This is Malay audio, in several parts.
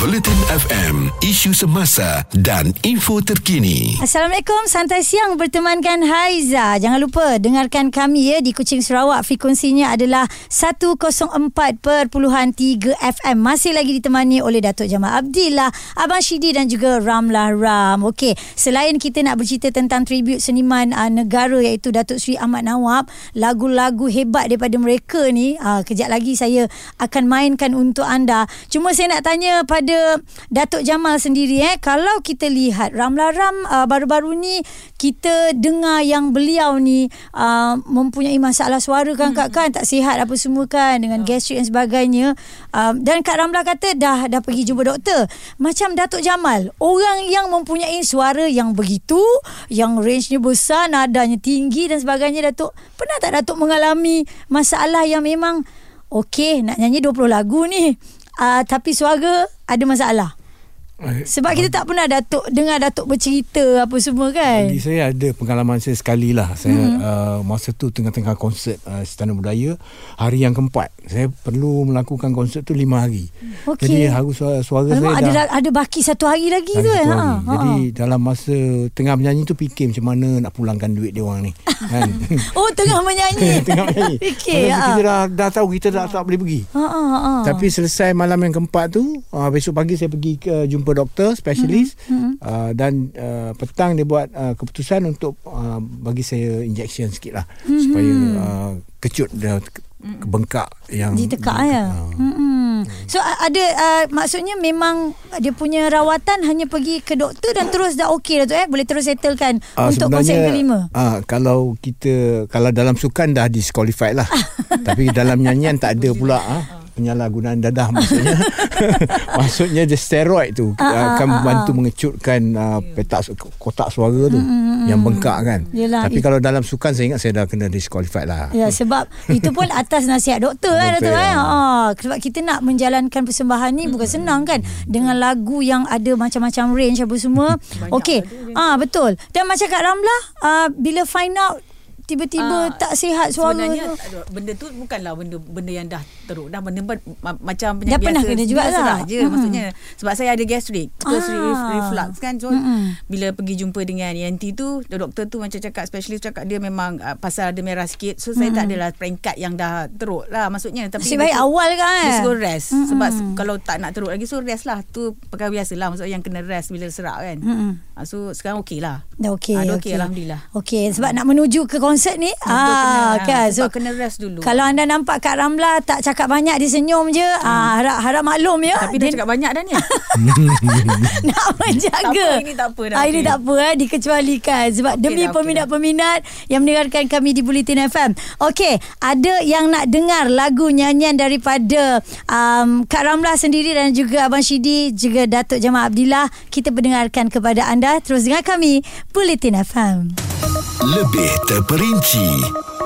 Bulletin FM, isu semasa dan info terkini. Assalamualaikum, santai siang bertemankan Haiza. Jangan lupa dengarkan kami ya di Kuching Sarawak. Frekuensinya adalah 104.3 FM. Masih lagi ditemani oleh Datuk Jamal Abdillah, Abang Shidi dan juga Ramlah Ram. Okey, selain kita nak bercerita tentang tribut seniman uh, negara iaitu Datuk Seri Ahmad Nawab, lagu-lagu hebat daripada mereka ni, uh, kejap lagi saya akan mainkan untuk anda. Cuma saya nak tanya pada kepada Datuk Jamal sendiri eh. Kalau kita lihat Ramla Ram uh, baru-baru ni kita dengar yang beliau ni uh, mempunyai masalah suara kan hmm. kan? Tak sihat apa semua kan? Dengan oh. gastrik dan sebagainya. Uh, dan Kak Ramla kata dah dah pergi jumpa doktor. Macam Datuk Jamal orang yang mempunyai suara yang begitu yang range-nya besar nadanya tinggi dan sebagainya Datuk pernah tak Datuk mengalami masalah yang memang Okey, nak nyanyi 20 lagu ni uh, tapi suara ada masalah. Eh, Sebab kita tak pernah Datuk dengar Datuk bercerita apa semua kan. Bagi saya ada pengalaman saya sekali lah. Saya hmm. uh, masa tu tengah-tengah konsert uh, Istana Budaya hari yang keempat. Saya perlu melakukan konsert tu lima hari. Okay. Jadi harus suara, suara Alamak, saya ada, dah ada baki satu hari lagi tu kan. Ha. Jadi ha. dalam masa tengah menyanyi tu fikir macam mana nak pulangkan duit dia orang ni. kan? oh tengah menyanyi. tengah menyanyi. fikir. Ha. Kita dah, dah tahu kita dah tak boleh pergi. Ha, ha, ha. Tapi selesai malam yang keempat tu uh, besok pagi saya pergi ke jumpa doktor spesialis mm-hmm. uh, dan uh, petang dia buat uh, keputusan untuk uh, bagi saya injection sikit lah mm-hmm. supaya uh, kecut dia kebengkak yang ditekak ya. Hmm. So ada uh, maksudnya memang dia punya rawatan hanya pergi ke doktor dan terus dah okey dah tu eh boleh terus settlekan uh, untuk konsep kelima. Uh, kalau kita kalau dalam sukan dah disqualified lah. Tapi dalam nyanyian tak ada pula ah. Uh penyalahgunaan dadah maksudnya. Maksudnya the steroid tu uh, uh, akan membantu uh, mengecutkan uh, petak kotak suara tu uh, yang bengkak kan. Yelah, tapi it, kalau dalam sukan saya ingat saya dah kena disqualified lah. Ya sebab itu pun atas nasihat doktor kan doktor kan ha, sebab kita nak menjalankan persembahan ni bukan senang kan. Dengan lagu yang ada macam-macam range apa semua. Okey. ah betul. Dan macam Kak Ramlah uh, bila find out tiba-tiba uh, tak sihat suara sebenarnya tu. benda tu bukanlah benda benda yang dah teruk dah benda ma- macam penyakit biasa pernah kena juga lah je hmm. maksudnya sebab saya ada gastrik gastrik ah. reflux kan so hmm. bila pergi jumpa dengan ENT tu doktor tu macam cakap specialist cakap dia memang uh, pasal ada merah sikit so hmm. saya tak adalah peringkat yang dah teruk lah maksudnya tapi Nasib baik awal kan dia suruh rest hmm. sebab kalau tak nak teruk lagi so rest lah tu perkara biasa lah maksudnya yang kena rest bila serak kan hmm. so sekarang okey lah dah okey ha, okey okay. Alhamdulillah okey sebab nak menuju ke konsert ni? Ah kena, kan so kena rest dulu. kalau anda nampak Kak Ramla tak cakap banyak dia senyum je. Hmm. ah. harap harap maklum ya. Tapi dia, dia cakap banyak dah ni. Nak menjaga. Tak apa ini tak apa dah ah, ini tak apa eh dikecualikan. Sebab okay demi peminat-peminat okay yang mendengarkan kami di Bulletin FM okey ada yang nak dengar lagu nyanyian daripada um, Kak Ramla sendiri dan juga Abang Shidi juga Datuk Jamal Abdillah kita mendengarkan kepada anda. Terus dengar kami Bulletin FM lebih terperinci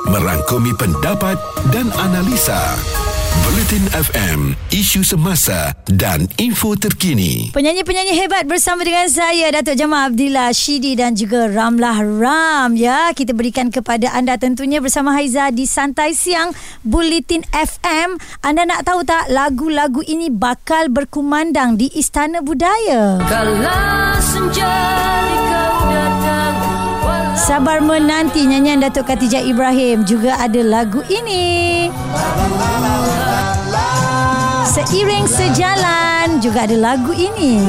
merangkumi pendapat dan analisa. Bulletin FM, isu semasa dan info terkini. Penyanyi-penyanyi hebat bersama dengan saya Datuk Jamal Abdillah Shidi dan juga Ramlah Ram ya. Kita berikan kepada anda tentunya bersama Haiza di Santai Siang Bulletin FM. Anda nak tahu tak lagu-lagu ini bakal berkumandang di Istana Budaya? Kalau senja Sabar menanti nyanyian Datuk Khatijah Ibrahim juga ada lagu ini. Seiring sejalan juga ada lagu ini.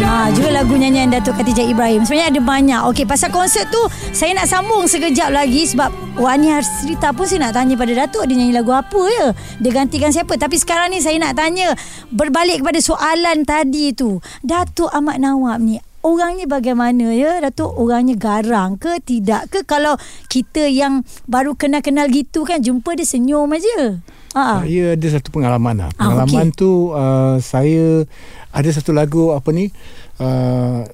Ha, juga lagu nyanyian Datuk Khatijah Ibrahim. Sebenarnya ada banyak. Okey, pasal konsert tu saya nak sambung sekejap lagi sebab Wani Harsrita pun saya nak tanya pada Datuk dia nyanyi lagu apa ya? Dia gantikan siapa? Tapi sekarang ni saya nak tanya berbalik kepada soalan tadi tu. Datuk Ahmad Nawab ni orangnya bagaimana ya Datuk orangnya garang ke tidak ke kalau kita yang baru kenal-kenal gitu kan jumpa dia senyum aja saya ada satu pengalaman lah ah, pengalaman ah, okay. tu uh, saya ada satu lagu apa ni uh,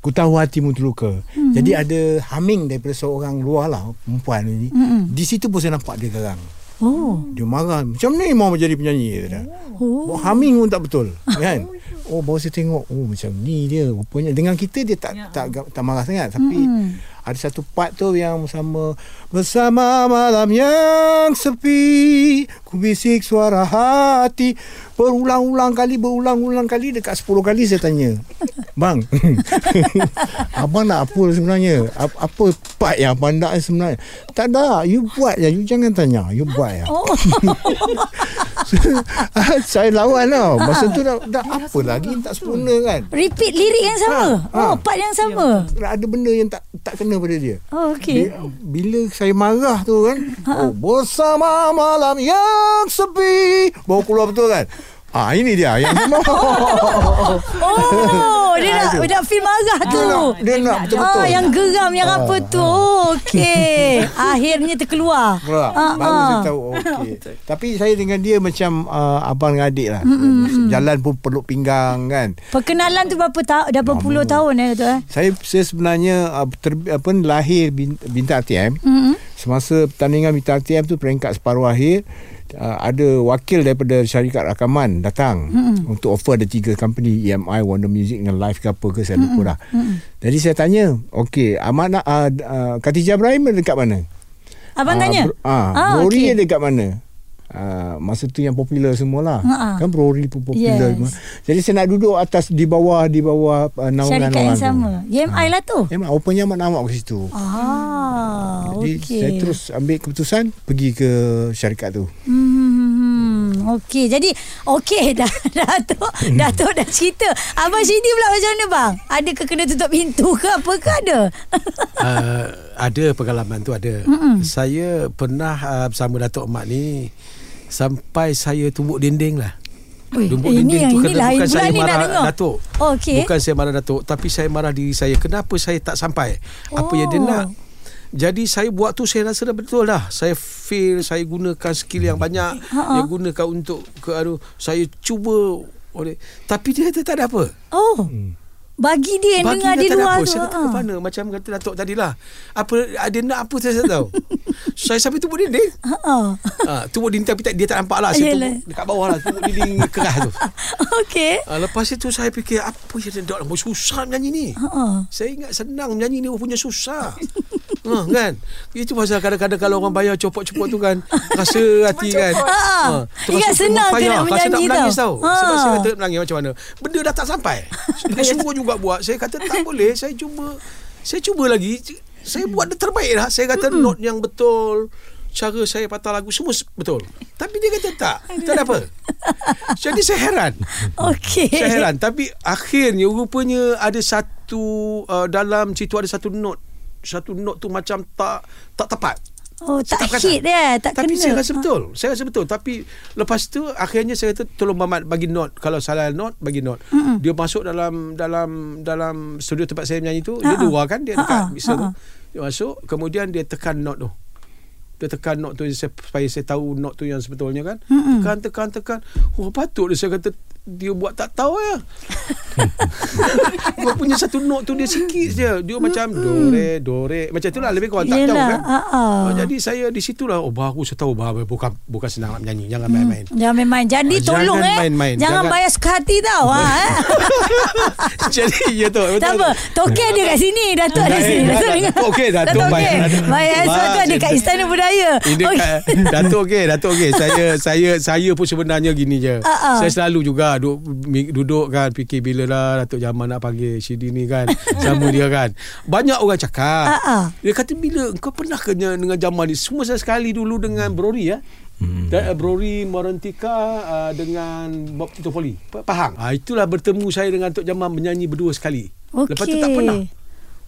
Ku tahu hatimu terluka. Mm-hmm. Jadi ada humming daripada seorang luar lah perempuan ni. Mm-hmm. Di situ pun saya nampak dia garang. Oh. Dia marah. Macam ni mau menjadi penyanyi. Oh. oh. Humming pun tak betul. kan? Oh baru saya tengok. Oh macam ni dia rupanya. Dengan kita dia tak tak tak marah sangat. Tapi ada satu part tu yang sama. Bersama malam yang sepi ku bisik suara hati. Berulang-ulang kali berulang-ulang kali. Dekat 10 kali saya tanya bang. Abang nak apa sebenarnya? Apa, apa part yang abang nak sebenarnya? Tak ada. You buat je. You jangan tanya. You buat ya Oh. saya lawan tau. Masa tu dah, dah apa lagi tak sempurna kan? Repeat lirik yang sama. Ha, ha. Oh, part yang sama. ada benda yang tak tak kena pada dia. Oh, okey. Bi- bila saya marah tu kan? Oh, bersama malam yang sepi. Baru keluar betul kan? Ah ini dia yang Oh, dia nak dia nak feel marah tu. dia nak dia nak betul-betul. Ah, yang geram yang apa tu. Okey. Akhirnya terkeluar. Pula, Ah, baru ah. saya tahu okey. Tapi saya dengan dia macam uh, abang dengan adik lah. Jalan pun peluk pinggang kan. Perkenalan tu berapa tahun? Dah berapa puluh tahun eh tu eh? Saya saya sebenarnya uh, ter, apa lahir bin- bintang RTM. Mm-hmm. Semasa pertandingan bintang RTM tu peringkat separuh akhir uh, ada wakil daripada syarikat rakaman datang mm-hmm. untuk offer ada tiga company EMI Wonder Music dengan Live ke apa ke saya lupa dah. Mm-hmm. Jadi saya tanya, okey, Amanah uh, uh, Khatijah Ibrahim dekat mana? Abang Ah, tanya? bro- ah, Ah, Brori okey. ada kat mana? Ah, masa tu yang popular semualah. Ha-ha. Kan Brori pun popular. Yes. semua. Jadi saya nak duduk atas di bawah di bawah uh, naungan Syarikat orang yang tu. sama. YMI lah tu. Memang opennya mak nama ke situ. Ah, Jadi okey. saya terus ambil keputusan pergi ke syarikat tu. Hmm, okey. Jadi okey dah Datuk Datuk dah cerita. Abang Syidi pula macam mana bang? Ada ke kena tutup pintu ke apa ke ada? uh, ada pengalaman tu ada. Mm-mm. Saya pernah uh, bersama Datuk Mak ni sampai saya tumbuk dinding lah. Ui, Tumbuk eh, dinding yang- tu ini kerana lain bukan saya nak marah. Datuk. Oh, okey. Bukan saya marah Datuk tapi saya marah diri saya. Kenapa saya tak sampai apa yang dia Oh. nak? Jadi saya buat tu saya rasa dah betul dah. Saya feel saya gunakan skill yang banyak. Ha-ha. Dia gunakan untuk ke aduh saya cuba oleh tapi dia kata tak ada apa. Oh. Bagi dia yang Bagi dengar dia di luar apa. tu. Saya kata ah. ke mana Macam kata Datuk tadi lah Apa Dia nak apa saya tak tahu Saya sampai tubuh dinding Ha. ah. ha, Tubuh dinding tapi tak, dia tak nampak lah Saya tubuh dekat bawah lah Tubuh dinding keras tu Okey. ha, Lepas itu saya fikir Apa yang dia nak Susah menyanyi ni Ha. Saya ingat senang menyanyi ni Punya susah ha, Kan Itu pasal kadang-kadang Kalau orang bayar copot-copot tu kan Rasa hati kan Ha. Ingat senang payah. nak Rasa nak menyanyi menangis tau. tau, Sebab Ha. saya kata menangis macam mana Benda dah tak sampai Dia suruh juga buat Saya kata tak boleh. Saya cuba Saya cuba lagi Saya buat dia terbaik dah Saya kata note yang betul Cara saya patah lagu Semua betul. Tapi dia kata tak. Tak ada apa. Jadi saya heran. Okey. Saya heran. Tapi akhirnya Rupanya ada satu uh, Dalam situ ada satu note. Satu note tu macam tak Tak tepat Oh, tak Saya perasan. hit dia, tak Tapi kena. saya rasa betul Saya rasa betul Tapi lepas tu Akhirnya saya kata Tolong Mamat bagi note Kalau salah note Bagi note Mm-mm. Dia masuk dalam Dalam Dalam studio tempat saya menyanyi tu Dia Ha-ha. dua kan Dia dekat. Bisa tu. Dia masuk Kemudian dia tekan note tu dia tekan note tu supaya saya tahu note tu yang sebetulnya kan. Mm-mm. Tekan tekan tekan. Oh patut dia saya kata dia buat tak tahu ya. Dia punya satu note tu dia sikit je. Dia macam do re do re macam itulah lebih kurang tak tahu Yelah, kan. ha-ha. Oh, jadi saya di situlah oh baru saya tahu bahawa bukan bukan senang nak menyanyi. Jangan main-main. Jangan main-main. Jadi jangan tolong eh. main-main. Jangan, Jangan- bayar hati tau. ha, eh. jadi ya tu. betul. tak apa. Tokek ada kat sini. Datuk ada sini. eh, Datuk okey, Datuk bayar. okey. Bayar tu ada kat Istana Budaya. Datuk okey, Datuk okey. Saya saya saya pun sebenarnya gini je. Ah. Saya selalu juga duduk duduk kan fikir bila lah Datuk Jamal nak panggil Syedi ni kan. Sama dia kan. Banyak orang cakap. Ah. Dia kata bila kau pernah kena dengan Jamal ni semua saya sekali dulu dengan Brori ya. Hmm. Dan, uh, Brori Morentika uh, dengan Bob Tito Poli Pa- Pahang ah, Itulah bertemu saya dengan Tok Jamal Menyanyi berdua sekali Okey. Lepas tu tak pernah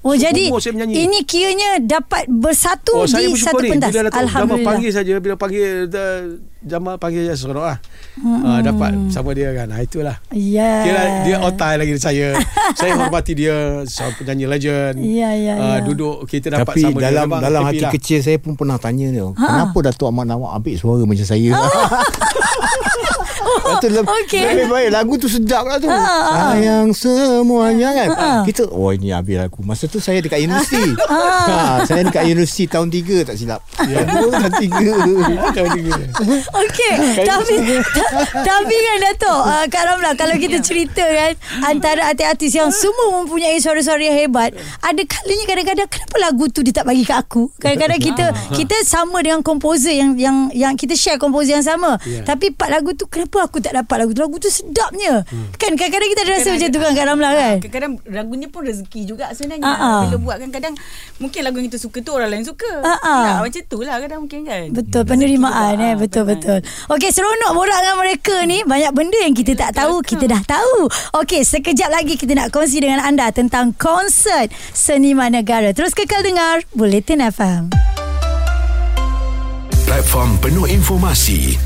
Oh jadi saya menyanyi. ini kiranya dapat bersatu Oh, di satu ni. pentas. Bila Datuk Jamal Alhamdulillah. panggil saja, bila panggil uh, Jamal panggil je seronok lah. Hmm. Uh, dapat sama dia kan. Ha, itulah. Ya. Kira dia otai lagi saya. saya hormati dia seorang penyanyi legend. Ya, ya, Ah, ya. duduk kita dapat Tapi sama dia. dalam Memang dalam happy hati lah. kecil saya pun pernah tanya dia, Ha. kenapa Datuk Ahmad Nawak ambil suara macam saya? Lepas tu lem- okey. Lebih baik lagu tu sedap lah tu. Ah. Sayang semuanya kan? Ah. Kita Oh ini habis lagu. Masa tu saya dekat universiti. Ha, Saya dekat universiti tahun 3 tak silap. Ya. Tahun 3 Tahun 3 Okey, tapi ta- tapi kan Datuk, uh, Kak Ramla kalau kita cerita kan antara artis-artis yang semua mempunyai suara-suara yang hebat, ada kalanya kadang-kadang kenapa lagu tu dia tak bagi kat aku? Kadang-kadang kita kita sama dengan komposer yang yang yang kita share komposer yang sama. Tapi part lagu tu kenapa aku tak dapat lagu tu? Lagu tu sedapnya. Kan kadang-kadang kita ada rasa macam tu kan Ramla kan? Kadang-kadang lagunya pun rezeki juga sebenarnya. Ah, ah. Bila buat kan kadang mungkin lagu yang kita suka tu orang lain suka. Ah, ah. Ya, macam tu lah kadang mungkin kan. Betul penerimaan juga. eh Ah, betul betul. betul. Okey seronok borak dengan mereka ni banyak benda yang kita tak tahu kita dah tahu. Okey sekejap lagi kita nak kongsi dengan anda tentang konsert Seniman Negara. Terus kekal dengar Bulletin FM. Platform penuh informasi,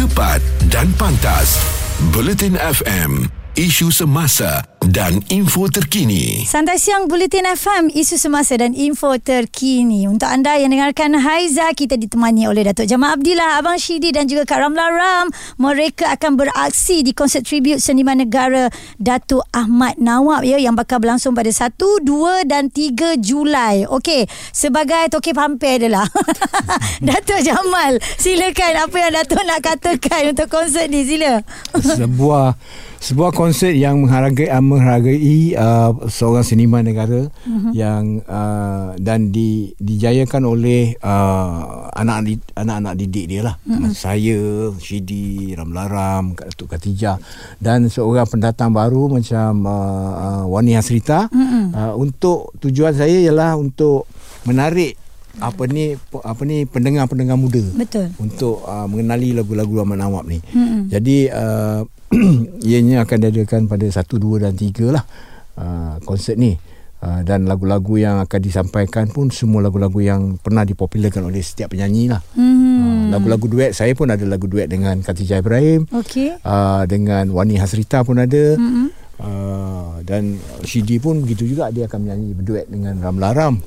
tepat dan pantas. Bulletin FM, isu semasa dan info terkini. Santai siang Bulletin FM isu semasa dan info terkini. Untuk anda yang dengarkan Haiza kita ditemani oleh Datuk Jamal Abdillah, Abang Shidi dan juga Kak Ramla Ram. Mereka akan beraksi di konsert tribute Seniman Negara Datuk Ahmad Nawab ya yang bakal berlangsung pada 1, 2 dan 3 Julai. Okey, sebagai toke pampir adalah Datuk Jamal. Silakan apa yang Datuk nak katakan untuk konsert ni sila. sebuah sebuah konsert yang menghargai uh, menghargai uh, seorang seniman negara uh-huh. yang uh, dan di dijayakan oleh uh, anak anak-anak didik dia lah uh-huh. saya Shidi Ramlaram Datuk Khatijah dan seorang pendatang baru macam uh, uh, Wani Hasrita uh-huh. uh, untuk tujuan saya ialah untuk menarik apa ni apa ni pendengar-pendengar muda Betul. untuk uh, mengenali lagu-lagu Ahmad Nawab ni. Mm-mm. Jadi uh, ianya akan diadakan pada 1 2 dan 3 lah uh, konsert ni. Uh, dan lagu-lagu yang akan disampaikan pun semua lagu-lagu yang pernah dipopularkan oleh setiap penyanyi lah. Hmm. Uh, lagu-lagu duet saya pun ada lagu duet dengan Khatijah Ibrahim, Okey. uh, dengan Wani Hasrita pun ada. Mm-mm. Uh, dan Shidi pun begitu juga dia akan menyanyi berduet dengan Ram.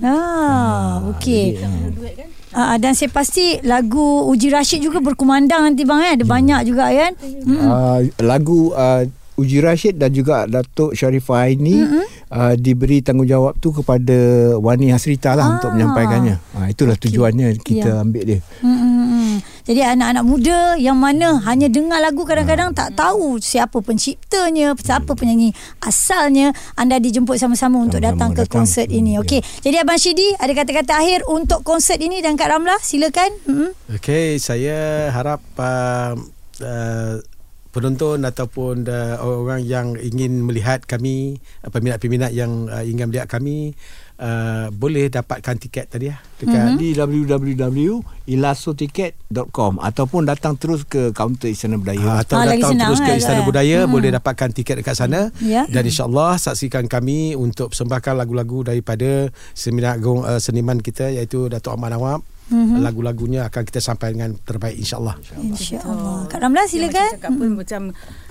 Ah, okey. Jadi, uh, Duet kan? Ah, dan saya pasti lagu Uji Rashid juga berkumandang nanti bang eh. Ada banyak juga kan. Hmm. uh, lagu uh, Uji Rashid dan juga Datuk Sharifah ini mm-hmm. uh, diberi tanggungjawab tu kepada Wani Hasrita lah Ah. untuk menyampaikannya. Uh, itulah Okey. tujuannya kita Ya. ambil dia. Hmm, hmm, hmm. Jadi anak-anak muda yang mana hanya dengar lagu kadang-kadang tak tahu siapa penciptanya, siapa penyanyi asalnya, anda dijemput sama-sama untuk Sama-sama datang ke datang. konsert ini. Hmm, Okey. Jadi Abang Shidi ada kata-kata akhir untuk konsert ini dan Kak Ramlah silakan. Hmm. Okey, saya harap uh, uh, penonton ataupun uh, orang yang ingin melihat kami, uh, peminat-peminat yang uh, ingin melihat kami uh, boleh dapatkan tiket tadi ya dekat Di www.ilasotiket.com ataupun datang terus ke kaunter Istana Budaya. Ha, atau Ah, lagi datang senang, terus ke eh, Istana eh. Budaya boleh dapatkan tiket dekat sana Ya. dan insyaallah saksikan kami untuk persembahkan lagu-lagu daripada seminar agung uh, seniman kita iaitu Datuk Ahmad Nawab Mhm. lagu-lagunya akan kita sampaikan dengan terbaik insyaallah Insya-Allah. Kak Ramlah Dia macam silakan. cakap pun macam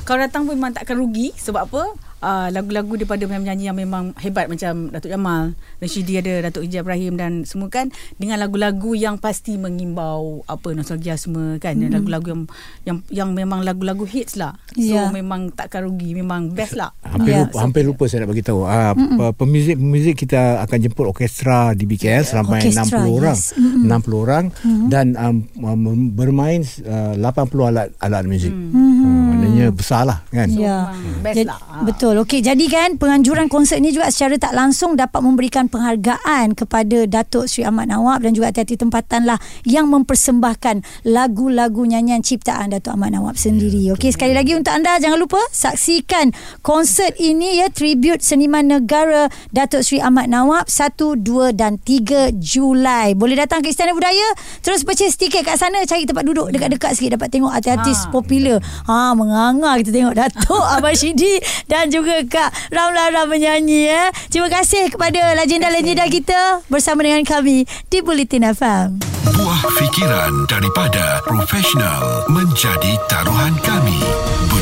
kau datang pun memang takkan rugi sebab apa? Uh, lagu-lagu daripada penyanyi yang memang hebat macam Datuk Jamal, Rashidi ada Datuk Ijaz Ibrahim dan semua kan dengan lagu-lagu yang pasti mengimbau apa nostalgia semua kan dan lagu-lagu yang yang yang memang lagu-lagu hits lah. So Ya. memang takkan rugi, memang best lah. Hampir, Ya. lupa, hampir lupa saya nak bagi tahu. Ah pe- pemuzik-pemuzik kita akan jemput orkestra di BKL seramai Orkestra, 60 orang. yes. Mm-mm. 60 orang dan um, um, bermain uh, 80 alat alat muzik. Mhm. Uh, maknanya besar lah kan. So, Ya. memang best Jadi- lah. Betul. Okey, jadi kan penganjuran konsert ni juga secara tak langsung dapat memberikan penghargaan kepada Datuk Sri Ahmad Nawab dan juga hati-hati tempatan lah yang mempersembahkan lagu-lagu nyanyian ciptaan Datuk Ahmad Nawab sendiri. Okey, sekali lagi untuk anda jangan lupa saksikan konsert ini ya tribute seniman negara Datuk Sri Ahmad Nawab 1 2 dan 3 Julai. Boleh datang ke Istana Budaya terus purchase tiket kat sana cari tempat duduk dekat-dekat sikit dapat tengok artis-artis Ha. popular. Ha menganga kita tengok Datuk Abang Shidi dan juga Kak Ramla Ram menyanyi eh. Terima kasih kepada legenda-legenda kita bersama dengan kami di Bulletin FM. Buah fikiran daripada profesional menjadi taruhan kami. Bulletin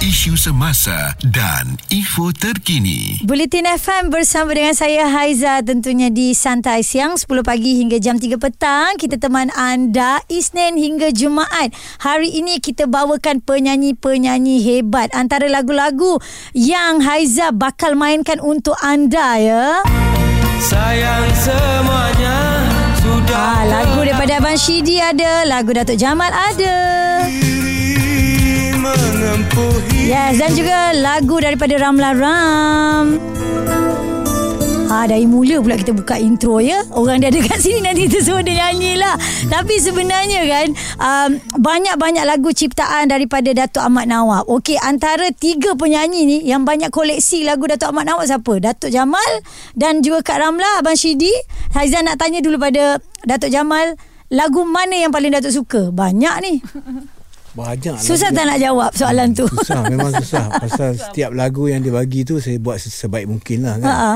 isu semasa dan info terkini. Buletin FM bersama dengan saya Haiza tentunya di Santai Siang 10 pagi hingga jam 3 petang kita teman anda Isnin hingga Jumaat. Hari ini kita bawakan penyanyi-penyanyi hebat antara lagu-lagu yang Haiza bakal mainkan untuk anda ya. Sayang semuanya sudah Ah, lagu daripada Abang Shidi ada, lagu Datuk Jamal ada. Diri mengempuhi Yes, dan juga lagu daripada Ramla Ram. Ha, dari mula pula kita buka intro ya. Orang dia ada kat sini nanti kita suruh dia nyanyi lah. Tapi sebenarnya kan um, banyak-banyak lagu ciptaan daripada Datuk Ahmad Nawab. Okey, antara tiga penyanyi ni yang banyak koleksi lagu Datuk Ahmad Nawab siapa? Datuk Jamal dan juga Kak Ramla, Abang Shidi. Haizan nak tanya dulu pada Datuk Jamal, lagu mana yang paling Datuk suka? Banyak ni. Banyak Susah lagu. tak nak jawab soalan tu? Susah memang susah Pasal setiap lagu yang dia bagi tu Saya buat sebaik mungkin lah kan Ha-ha.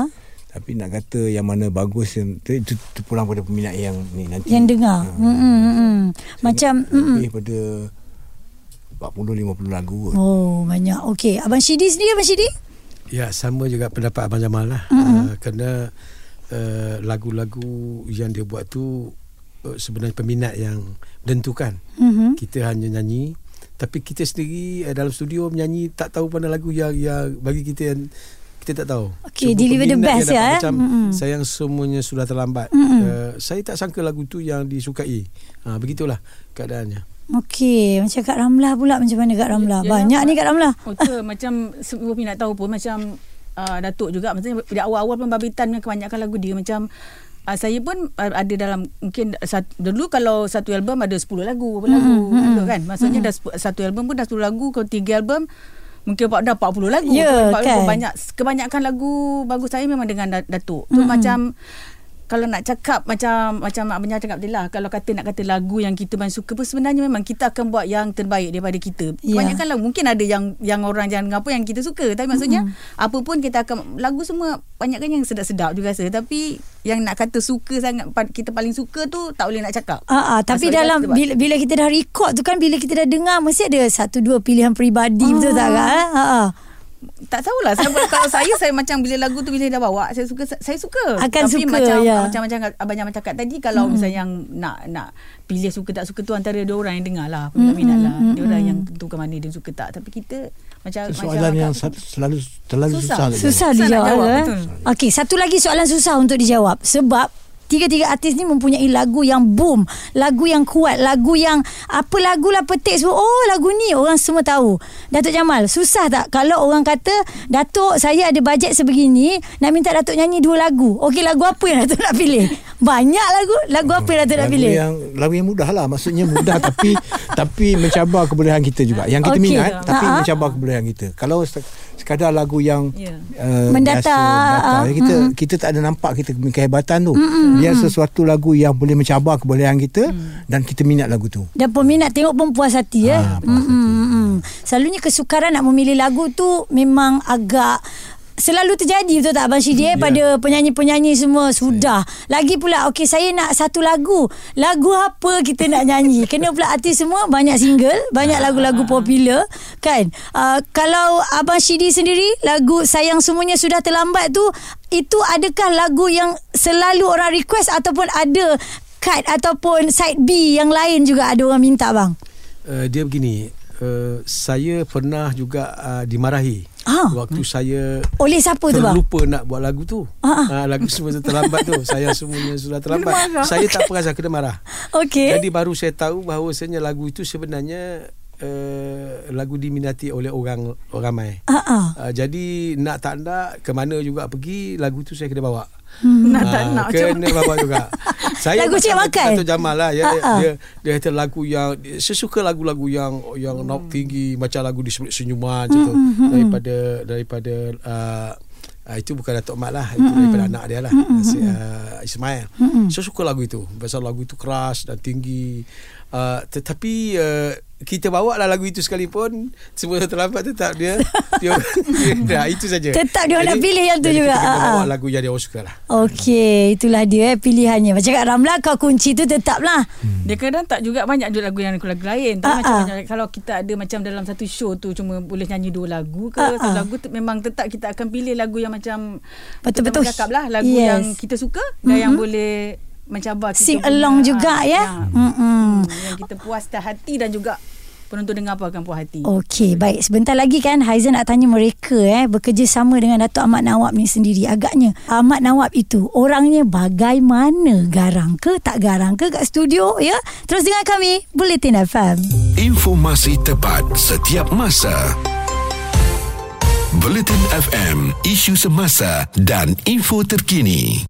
Tapi nak kata yang mana bagus yang, itu, itu, itu pulang pada peminat yang ni nanti Yang dengar. Ha. Hmm. Hmm. hmm. Macam hmm. Lebih pada 40-50 lagu kot. Oh, banyak. Okey, Abang Shidi sendiri Abang Shidi? Ya, sama juga pendapat Abang Jamal lah. Mm-hmm. Uh, kerana uh, lagu-lagu yang dia buat tu sebenarnya peminat yang menentukan. Mhm. Kita hanya nyanyi tapi kita sendiri uh, dalam studio menyanyi tak tahu mana lagu yang yang bagi kita yang kita tak tahu. Okey, Cuma deliver the best ya, eh? Macam Mm-mm. sayang semuanya sudah terlambat. Mm-mm. Uh, saya tak sangka lagu tu yang disukai. Ha, begitulah keadaannya. Okey, macam Kak Ramlah pula macam mana Kak Ramlah? Ya, Banyak ya, ni Kak Ramlah. Oh, tu macam semua nak tahu pun macam uh, Datuk juga maksudnya dari awal-awal pun Babitan punya kebanyakan lagu dia macam uh, saya pun uh, ada dalam mungkin satu, dulu kalau satu album ada 10 lagu berapa lagu mm-hmm. kan maksudnya dah sepu- satu album pun dah 10 lagu kalau tiga album mungkin dah 40 lagu Ya, Tu, kan? banyak kebanyakan lagu bagus saya memang dengan Da- Datuk tu mm-hmm. macam kalau nak cakap macam macam Mak Benyar cakap tadi lah kalau kata nak kata lagu yang kita paling suka pun sebenarnya memang kita akan buat yang terbaik daripada kita Ya. kebanyakan lagu mungkin ada yang yang orang jangan apa yang kita suka tapi maksudnya mm-hmm. apa pun kita akan lagu semua banyak kan yang sedap-sedap juga rasa tapi yang nak kata suka sangat kita paling suka tu tak boleh nak cakap Ah, ah, tapi Maksudnya dalam bila, bila kita dah record tu kan bila kita dah dengar mesti ada satu dua pilihan peribadi betul tak eh? Ha ah. Tak tahulah saya kalau saya saya macam bila lagu tu bila dia dah bawa saya suka saya suka. Akan tapi suka, macam ya. macam macam abang Jamal cakap tadi kalau hmm. misalnya yang nak nak pilih suka tak suka tu antara dua orang yang dengar lah. Peminat-peminat lah. Dia orang yang tentukan mana dia suka tak. Tapi kita macam Itu macam soalan yang selalu terlalu Susah. susah, Susah dijawab jawab, eh. Okey, satu lagi soalan susah untuk dijawab. Sebab Tiga-tiga artis ni mempunyai lagu yang boom Lagu yang kuat Lagu yang Apa lagu lah petik semua. Oh lagu ni Orang semua tahu. Datuk Jamal Susah tak Kalau orang kata Datuk saya ada bajet sebegini Nak minta Datuk nyanyi dua lagu. Okey lagu apa yang Datuk nak pilih? Banyak lagu. Lagu apa yang Datuk nak lagu pilih? yang lagu yang mudah lah. Maksudnya mudah tapi tapi mencabar kebolehan kita juga. Yang kita Okey. minat tapi Ha-ha. mencabar kebolehan kita. Kalau sekadar lagu yang Ya. uh, Mendata, biasa, mendata, ah, kita kita tak ada nampak kita kehebatan tu biar sesuatu lagu yang boleh mencabar kebolehan kita dan kita minat lagu tu Dan peminat tengok pun puas hati ya. Ah, puas hati. Mm-mm. Selalunya kesukaran nak memilih lagu tu memang agak Selalu terjadi betul tak Abang Syidi yeah. pada penyanyi-penyanyi semua sudah. Lagi pula okey saya nak satu lagu. Lagu apa kita nak nyanyi? Kena pula artis semua banyak single, banyak lagu-lagu popular kan. Uh, kalau Abang Syidi sendiri lagu Sayang Semuanya Sudah Terlambat tu itu adakah lagu yang selalu orang request ataupun ada cut ataupun side B yang lain juga ada orang minta bang. Uh, dia begini, uh, saya pernah juga uh, dimarahi Ah. waktu saya Oleh siapa tu bang? terlupa nak buat lagu tu. Ah, Uh, lagu semua terlambat tu. Saya semuanya sudah terlambat. Saya tak perasan kena marah. Okey. Jadi baru saya tahu bahawasanya lagu itu sebenarnya uh, lagu diminati oleh orang orang ramai. Ah. Uh, jadi nak tak nak ke mana juga pergi lagu tu saya kena bawa. nak tak nak Kena bawa juga Saya Lagu Cik Makan? Dato' Jamal lah ya, ah. dia, dia kata lagu yang Saya suka lagu-lagu yang Yang hmm. note tinggi Macam lagu di Sebelah Senyuman macam tu Hmm, Daripada Daripada uh, Uh, itu bukan Datuk Mat lah Itu daripada anak dia lah si, uh, Ismail Saya suka lagu itu Pasal lagu itu keras Dan tinggi uh, Tetapi uh, kita bawa lah lagu itu sekalipun semua terlambat tetap dia dia, dia dah itu saja. Tetap dia nak pilih yang tu jadi juga. Kita Ah, bawa ah. lagu yang dia orang suka lah. Okey, itulah dia eh, pilihannya. Macam kat Ramla kau kunci tu tetaplah. Dia kadang tak juga banyak ada lagu yang lagu lain. Tapi Ah, macam, ah. macam kalau kita ada macam dalam satu show tu cuma boleh nyanyi dua lagu ke Ah, satu ah. lagu tu memang tetap kita akan pilih lagu yang macam Betul-betul. cakap lah lagu Yes. yang kita suka dan yang boleh mencabar kita Sing along ah, juga ya. Mm-mm. yang kita puas hati dan juga penonton dengar pun akan puas hati. Okey, baik. Sebentar lagi kan Haiza nak tanya mereka eh bekerja sama dengan Datuk Ahmad Nawab ni sendiri. Agaknya Ahmad Nawab itu orangnya bagaimana? Garang ke tak garang ke kat studio ya? Terus dengar kami Bulletin FM. Informasi tepat setiap masa. Bulletin FM, isu semasa dan info terkini.